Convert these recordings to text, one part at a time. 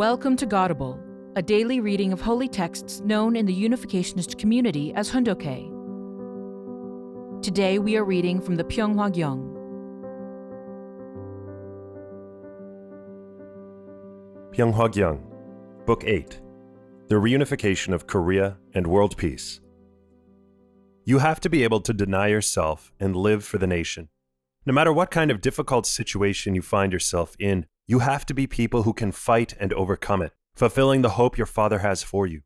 Welcome to Godible, a daily reading of holy texts known in the Unificationist community as Hundoke. Today we are reading from the Pyeonghwa Gyeong. Pyeonghwa Gyeong, Book 8 The Reunification of Korea and World Peace. You have to be able to deny yourself and live for the nation. No matter what kind of difficult situation you find yourself in, you have to be people who can fight and overcome it, fulfilling the hope your Father has for you.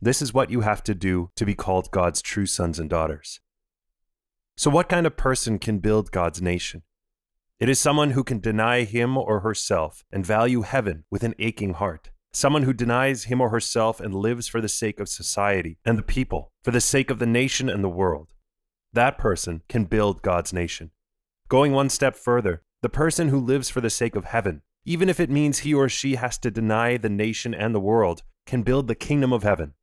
This is what you have to do to be called God's true sons and daughters. So, what kind of person can build God's nation? It is someone who can deny him or herself and value heaven with an aching heart. Someone who denies him or herself and lives for the sake of society and the people, for the sake of the nation and the world. That person can build God's nation. Going one step further, the person who lives for the sake of heaven even if it means he or she has to deny the nation and the world, can build the kingdom of heaven.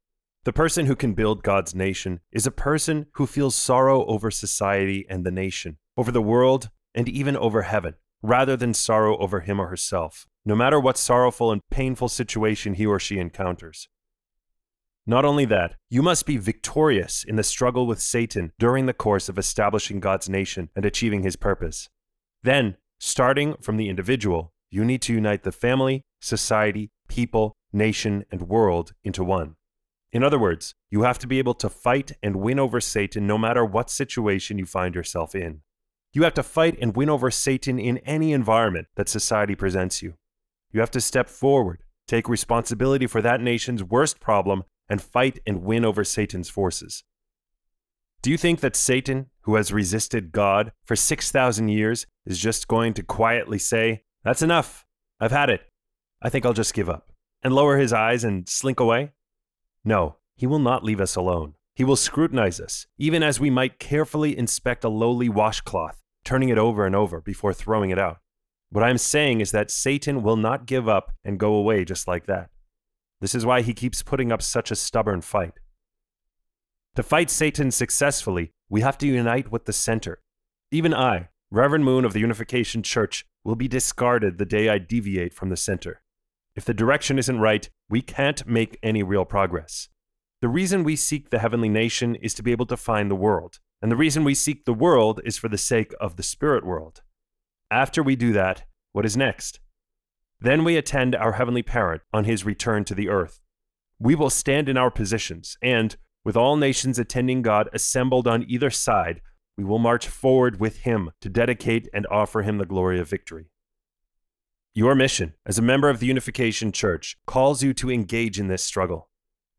The person who can build God's nation is a person who feels sorrow over society and the nation, over the world, and even over heaven, rather than sorrow over him or herself, no matter what sorrowful and painful situation he or she encounters. Not only that, you must be victorious in the struggle with Satan during the course of establishing God's nation and achieving his purpose. Then, starting from the individual, you need to unite the family, society, people, nation, and world into one. In other words, you have to be able to fight and win over Satan no matter what situation you find yourself in. You have to fight and win over Satan in any environment that society presents you. You have to step forward, take responsibility for that nation's worst problem, and fight and win over Satan's forces. Do you think that Satan, who has resisted God for 6,000 years, is just going to quietly say, that's enough. I've had it. I think I'll just give up. And lower his eyes and slink away? No, he will not leave us alone. He will scrutinize us, even as we might carefully inspect a lowly washcloth, turning it over and over before throwing it out. What I am saying is that Satan will not give up and go away just like that. This is why he keeps putting up such a stubborn fight. To fight Satan successfully, we have to unite with the center. Even I, Reverend Moon of the Unification Church, will be discarded the day I deviate from the center. If the direction isn't right, we can't make any real progress. The reason we seek the heavenly nation is to be able to find the world, and the reason we seek the world is for the sake of the spirit world. After we do that, what is next? Then we attend our heavenly parent on his return to the earth. We will stand in our positions, and, with all nations attending God assembled on either side, we will march forward with him to dedicate and offer him the glory of victory. Your mission as a member of the Unification Church calls you to engage in this struggle.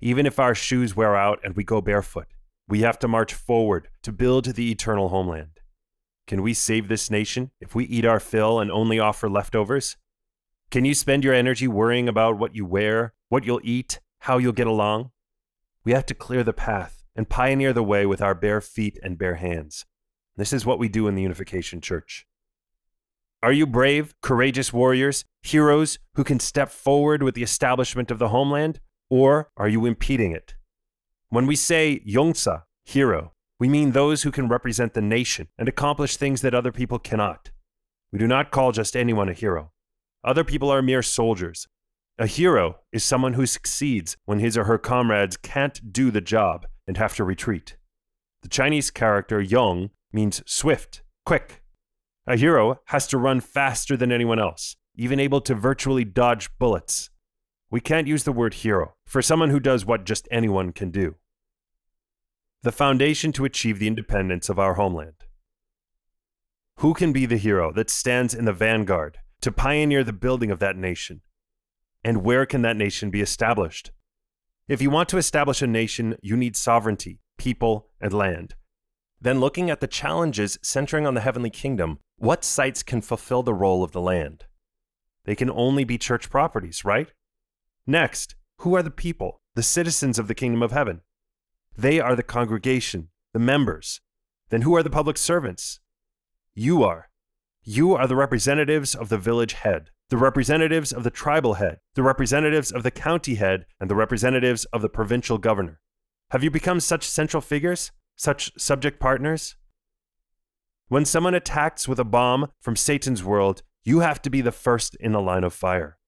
Even if our shoes wear out and we go barefoot, we have to march forward to build the eternal homeland. Can we save this nation if we eat our fill and only offer leftovers? Can you spend your energy worrying about what you wear, what you'll eat, how you'll get along? We have to clear the path and pioneer the way with our bare feet and bare hands. This is what we do in the Unification Church. Are you brave, courageous warriors, heroes who can step forward with the establishment of the homeland, or are you impeding it? When we say Yongsa, hero, we mean those who can represent the nation and accomplish things that other people cannot. We do not call just anyone a hero. Other people are mere soldiers. A hero is someone who succeeds when his or her comrades can't do the job and have to retreat. The Chinese character Yong means swift, quick. A hero has to run faster than anyone else, even able to virtually dodge bullets. We can't use the word hero for someone who does what just anyone can do. The foundation to achieve the independence of our homeland. Who can be the hero that stands in the vanguard to pioneer the building of that nation? And where can that nation be established? If you want to establish a nation, you need sovereignty, people, and land. Then, looking at the challenges centering on the heavenly kingdom, what sites can fulfill the role of the land? They can only be church properties, right? Next, who are the people, the citizens of the kingdom of heaven? They are the congregation, the members. Then who are the public servants? You are. You are the representatives of the village head, the representatives of the tribal head, the representatives of the county head, and the representatives of the provincial governor. Have you become such central figures? such subject partners? When someone attacks with a bomb from Satan's world, you have to be the first in the line of fire.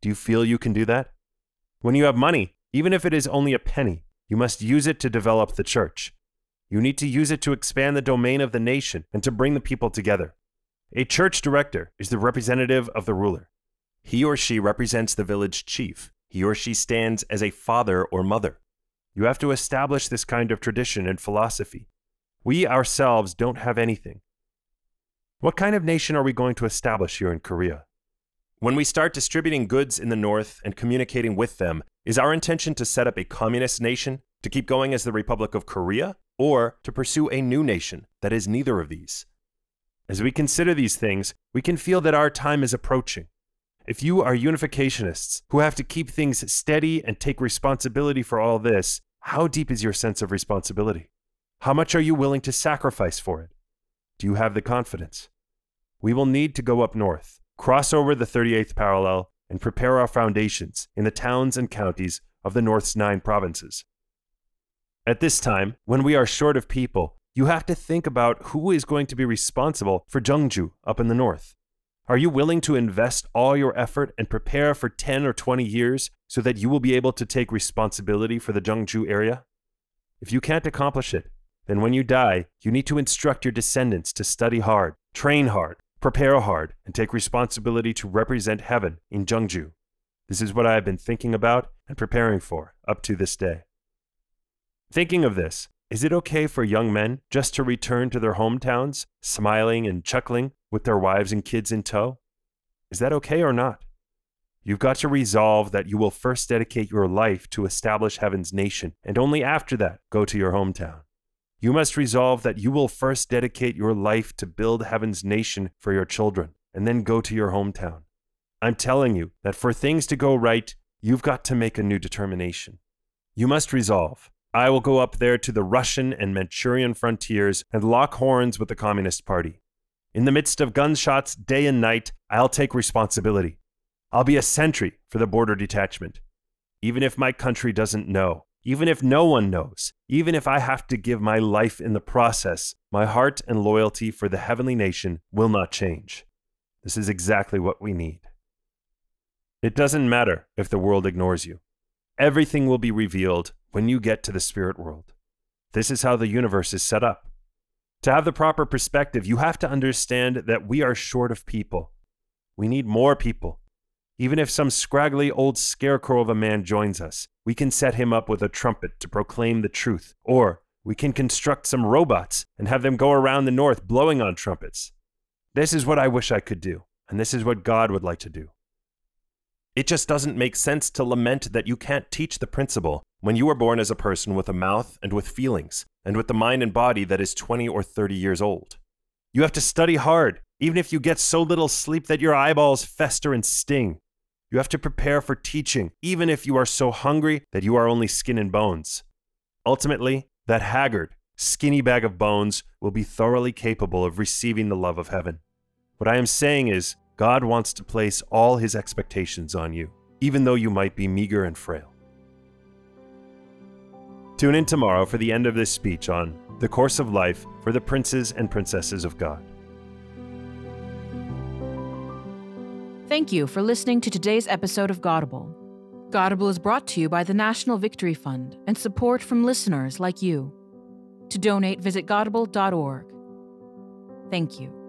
Do you feel you can do that? When you have money, even if it is only a penny, you must use it to develop the church. You need to use it to expand the domain of the nation and to bring the people together. A church director is the representative of the ruler. He or she represents the village chief. He or she stands as a father or mother. You have to establish this kind of tradition and philosophy. We ourselves don't have anything. What kind of nation are we going to establish here in Korea? When we start distributing goods in the North and communicating with them, is our intention to set up a communist nation, to keep going as the Republic of Korea, or to pursue a new nation that is neither of these? As we consider these things, we can feel that our time is approaching. If you are unificationists who have to keep things steady and take responsibility for all this, how deep is your sense of responsibility? How much are you willing to sacrifice for it? Do you have the confidence? We will need to go up north cross over the 38th parallel, and prepare our foundations in the towns and counties of the North's nine provinces. At this time, when we are short of people, you have to think about who is going to be responsible for Jeongju up in the north. Are you willing to invest all your effort and prepare for 10 or 20 years so that you will be able to take responsibility for the Jeongju area? If you can't accomplish it, then when you die, you need to instruct your descendants to study hard, train hard, prepare hard, and take responsibility to represent heaven in Jeongju. This is what I have been thinking about and preparing for up to this day. Thinking of this, is it okay for young men just to return to their hometowns, smiling and chuckling with their wives and kids in tow? Is that okay or not? You've got to resolve that you will first dedicate your life to establish heaven's nation, and only after that go to your hometown. You must resolve that you will first dedicate your life to build heaven's nation for your children, and then go to your hometown. I'm telling you that for things to go right, you've got to make a new determination. You must resolve I will go up there to the Russian and Manchurian frontiers and lock horns with the Communist Party. In the midst of gunshots day and night, I'll take responsibility. I'll be a sentry for the border detachment. Even if my country doesn't know, even if no one knows, even if I have to give my life in the process, my heart and loyalty for the heavenly nation will not change. This is exactly what we need. It doesn't matter if the world ignores you. Everything will be revealed when you get to the spirit world. This is how the universe is set up. To have the proper perspective, you have to understand that we are short of people. We need more people. Even if some scraggly old scarecrow of a man joins us, we can set him up with a trumpet to proclaim the truth, or we can construct some robots and have them go around the north blowing on trumpets. This is what I wish I could do, and this is what God would like to do. It just doesn't make sense to lament that you can't teach the principle when you were born as a person with a mouth and with feelings, and with the mind and body that is 20 or 30 years old. You have to study hard, even if you get so little sleep that your eyeballs fester and sting. You have to prepare for teaching, even if you are so hungry that you are only skin and bones. Ultimately, that haggard, skinny bag of bones will be thoroughly capable of receiving the love of heaven. What I am saying is, God wants to place all his expectations on you, even though you might be meager and frail. Tune in tomorrow for the end of this speech on the course of life for the princes and princesses of God. Thank you for listening to today's episode of Godible. Godible is brought to you by the National Victory Fund and support from listeners like you. To donate, visit godible.org. Thank you.